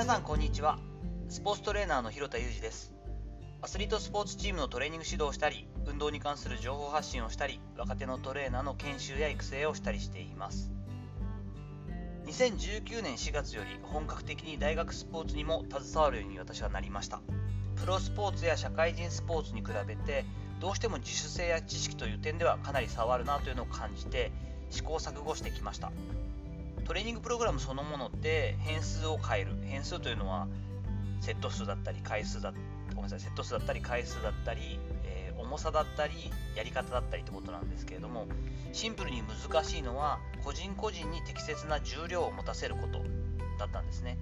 皆さんこんにちは。スポーツトレーナーの広田裕二です。アスリートスポーツチームのトレーニング指導をしたり運動に関する情報発信をしたり若手のトレーナーの研修や育成をしたりしています。2019年4月より本格的に大学スポーツにも携わるように私はなりました。プロスポーツや社会人スポーツに比べてどうしても自主性や知識という点ではかなり差はあるなというのを感じて試行錯誤してきました。トレーニングプログラムそのもので変数を変える。変数というのはセット数だったり回数だごめんなさいセット数だったり回数だったり、えー、重さだったりやり方だったりってことなんですけれどもシンプルに難しいのは個人個人に適切な重量を持たせることだったんですね。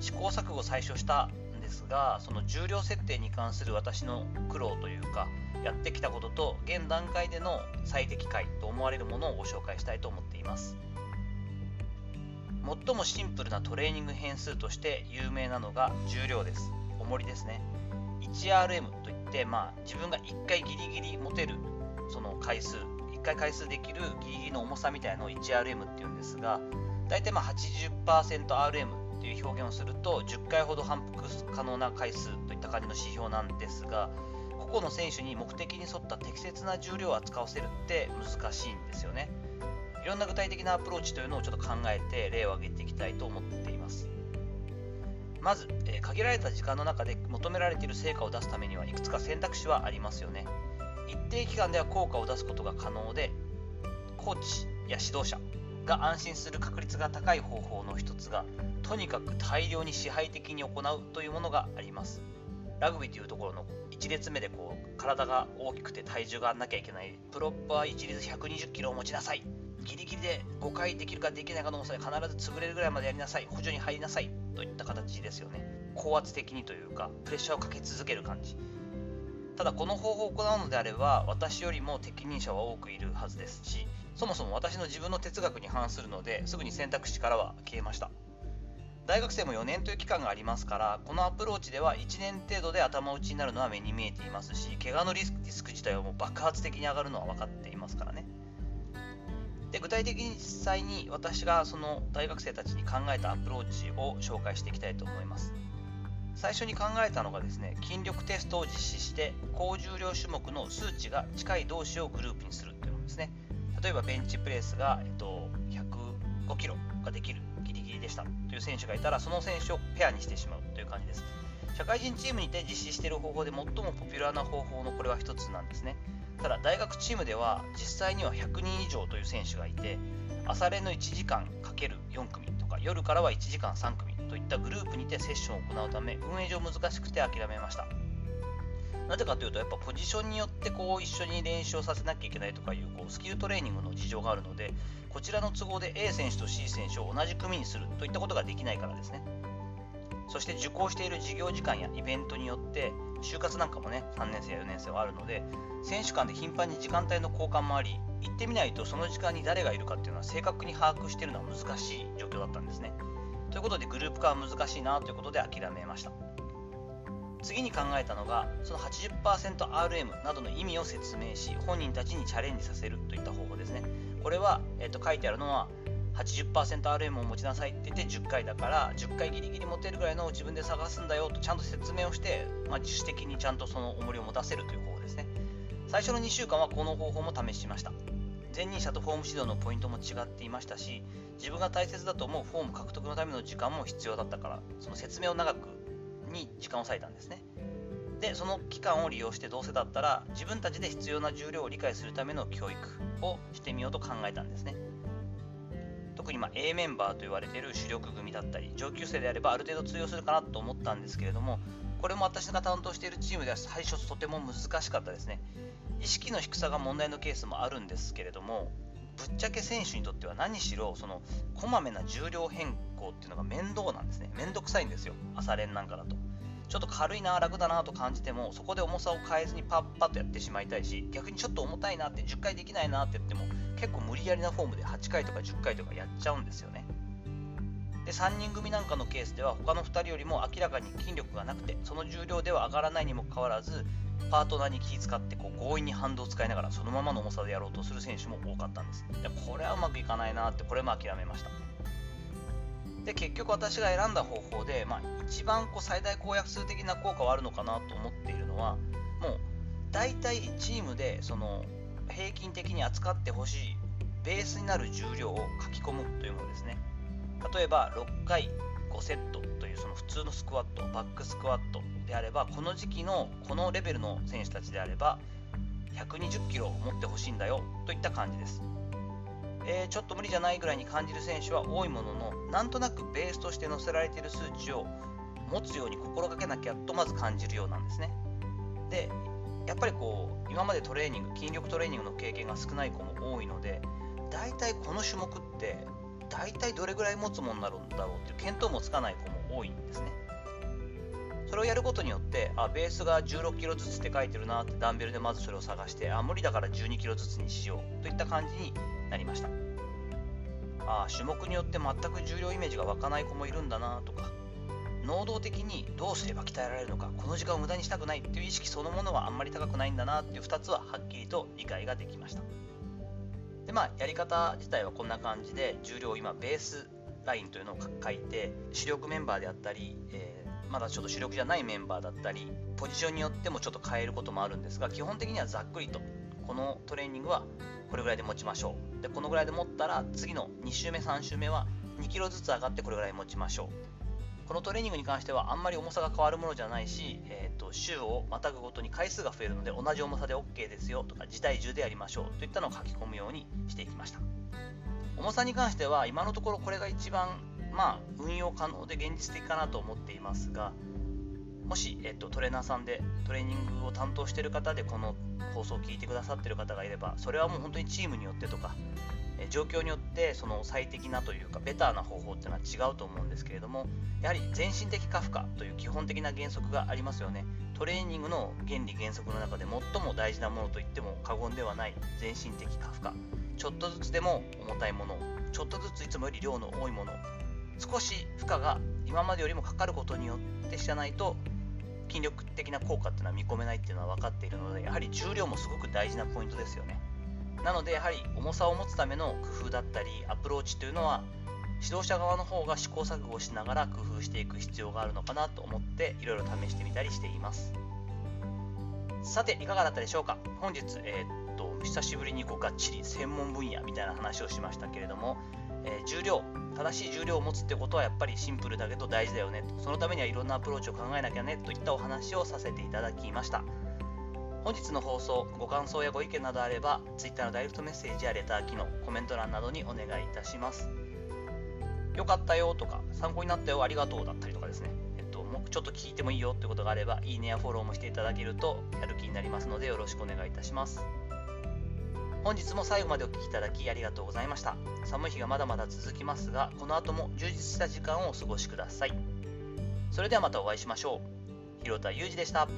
試行錯誤最初したんですがその重量設定に関する私の苦労というかやってきたことと現段階での最適解と思われるものをご紹介したいと思っています。最もシンプルなトレーニング変数として有名なのが重量です。重りですね。1RM といって、まあ、自分が1回ギリギリ持てるその回数1回回数できるギリギリの重さみたいのを 1RM っていうんですが大体まあ 80%RM っていう表現をすると10回ほど反復可能な回数といった感じの指標なんですが個々の選手に目的に沿った適切な重量を扱わせるって難しいんですよね。いろんな具体的なアプローチというのをちょっと考えて例を挙げていきたいと思っています。まず、え、限られた時間の中で求められている成果を出すためにはいくつか選択肢はありますよね。一定期間では効果を出すことが可能でコーチや指導者が安心する確率が高い方法の一つがとにかく大量に支配的に行うというものがあります。ラグビーというところの1列目でこう体が大きくて体重がなきゃいけない。プロッパー一律120キロを持ちなさい。ギリギリで5回できるかできないかの重さで必ず潰れるぐらいまでやりなさい。補助に入りなさい。といった形ですよね。高圧的にというかプレッシャーをかけ続ける感じ。ただこの方法を行うのであれば私よりも適任者は多くいるはずですしそもそも私の自分の哲学に反するのですぐに選択肢からは消えました。大学生も4年という期間がありますからこのアプローチでは1年程度で頭打ちになるのは目に見えていますし怪我のリスク自体はもう爆発的に上がるのは分かっていますからね。で具体的に実際に私がその大学生たちに考えたアプローチを紹介していきたいと思います。最初に考えたのがですね筋力テストを実施して高重量種目の数値が近い同士をグループにするというのですね。例えばベンチプレスが、えっと、105キロができるギリギリでしたという選手がいたらその選手をペアにしてしまうという感じです。社会人チームにて実施している方法で最もポピュラーな方法のこれは一つなんですね。ただ大学チームでは実際には100人以上という選手がいて朝練の1時間 ×4 組とか夜からは1時間3組といったグループにてセッションを行うため運営上難しくて諦めました。なぜかというとやっぱポジションによってこう一緒に練習をさせなきゃいけないとかいうこうスキルトレーニングの事情があるのでこちらの都合で A 選手と C 選手を同じ組にするといったことができないからですね。そして受講している授業時間やイベントによって就活なんかもね3年生や4年生はあるので選手間で頻繁に時間帯の交換もあり行ってみないとその時間に誰がいるかっていうのは正確に把握してるのは難しい状況だったんですね。ということでグループ化は難しいなということで諦めました。次に考えたのがその 80%RM などの意味を説明し本人たちにチャレンジさせるといった方法ですね。これは、えー、と書いてあるのは 80%RM を持ちなさいって言って10回だから10回ギリギリ持てるぐらいのを自分で探すんだよとちゃんと説明をして、まあ、自主的にちゃんとその重りを持たせるという方法ですね。最初の2週間はこの方法も試しました。前任者とフォーム指導のポイントも違っていましたし自分が大切だと思うフォーム獲得のための時間も必要だったからその説明を長くに時間を割いたんですね。でその期間を利用してどうせだったら自分たちで必要な重量を理解するための教育をしてみようと考えたんですね。特にま A メンバーと言われている主力組だったり上級生であればある程度通用するかなと思ったんですけれどもこれも私が担当しているチームでは最初とても難しかったですね。意識の低さが問題のケースもあるんですけれどもぶっちゃけ選手にとっては何しろそのこまめな重量変更っていうのが面倒なんですね。面倒くさいんですよ。朝練なんかだと。ちょっと軽いな楽だなと感じてもそこで重さを変えずにパッパッとやってしまいたいし逆にちょっと重たいなって10回できないなって言っても結構無理やりなフォームで8回とか10回とかやっちゃうんですよね。で3人組なんかのケースでは他の2人よりも明らかに筋力がなくてその重量では上がらないにもかかわらずパートナーに気遣ってこう強引に反動を使いながらそのままの重さでやろうとする選手も多かったんですでこれはうまくいかないなってこれも諦めましたで結局私が選んだ方法で、まあ、一番こう最大公約数的な効果はあるのかなと思っているのはもう大体チームでその平均的に扱ってほしい。ベースになる重量を書き込むというものですね。例えば6回5セットというその普通のスクワットバックスクワットであればこの時期のこのレベルの選手たちであれば120キロを持ってほしいんだよといった感じです。えー、ちょっと無理じゃないぐらいに感じる選手は多いもののなんとなくベースとして載せられている数値を持つように心がけなきゃとまず感じるようなんですね。でやっぱりこう今までトレーニング筋力トレーニングの経験が少ない子も多いので大体この種目って大体どれぐらい持つものなんだろうっていう見当もつかない子も多いんですね。それをやることによってあベースが1 6キロずつって書いてるなってダンベルでまずそれを探してあ無理だから1 2キロずつにしようといった感じになりました。あ種目によって全く重量イメージが湧かない子もいるんだなとか能動的にどうすれば鍛えられるのかこの時間を無駄にしたくないっていう意識そのものはあんまり高くないんだなっていう2つははっきりと理解ができました。でまあやり方自体はこんな感じで重量今ベースラインというのを書いて主力メンバーであったり、えー、まだちょっと主力じゃないメンバーだったりポジションによってもちょっと変えることもあるんですが基本的にはざっくりとこのトレーニングはこれぐらいで持ちましょう。でこのぐらいで持ったら次の2週目3週目は2キロずつ上がってこれぐらい持ちましょう。このトレーニングに関してはあんまり重さが変わるものじゃないし、えーと、週をまたぐごとに回数が増えるので同じ重さで OK ですよとか自体重でやりましょうといったのを書き込むようにしていきました。重さに関しては今のところこれが一番まあ運用可能で現実的かなと思っていますがもし、えっと、トレーナーさんでトレーニングを担当している方でこの放送を聞いてくださっている方がいればそれはもう本当にチームによってとか、状況によってその最適なというかベターな方法っていうのは違うと思うんですけれどもやはり全身的過負荷という基本的な原則がありますよね。トレーニングの原理原則の中で最も大事なものといっても過言ではない全身的過負荷。ちょっとずつでも重たいものちょっとずついつもより量の多いもの。少し負荷が今までよりもかかることによって知らないと筋力的な効果っていうのは見込めないっていうのは分かっているのでやはり重量もすごく大事なポイントですよね。なのでやはり重さを持つための工夫だったりアプローチというのは指導者側の方が試行錯誤しながら工夫していく必要があるのかなと思っていろいろ試してみたりしています。さていかがだったでしょうか？本日、えー、っと久しぶりにこうがっちり専門分野みたいな話をしましたけれども、えー、重量正しい重量を持つってことはやっぱりシンプルだけど大事だよね。そのためにはいろんなアプローチを考えなきゃねといったお話をさせていただきました。本日の放送ご感想やご意見などあれば Twitter のダイレクトメッセージやレター機能コメント欄などにお願いいたします。よかったよとか参考になったよありがとうだったりとかですね。えっともうちょっと聞いてもいいよってことがあればいいねやフォローもしていただけるとやる気になりますのでよろしくお願いいたします。本日も最後までお聴きいただきありがとうございました。寒い日がまだまだ続きますがこの後も充実した時間をお過ごしください。それではまたお会いしましょう。広田裕二でした。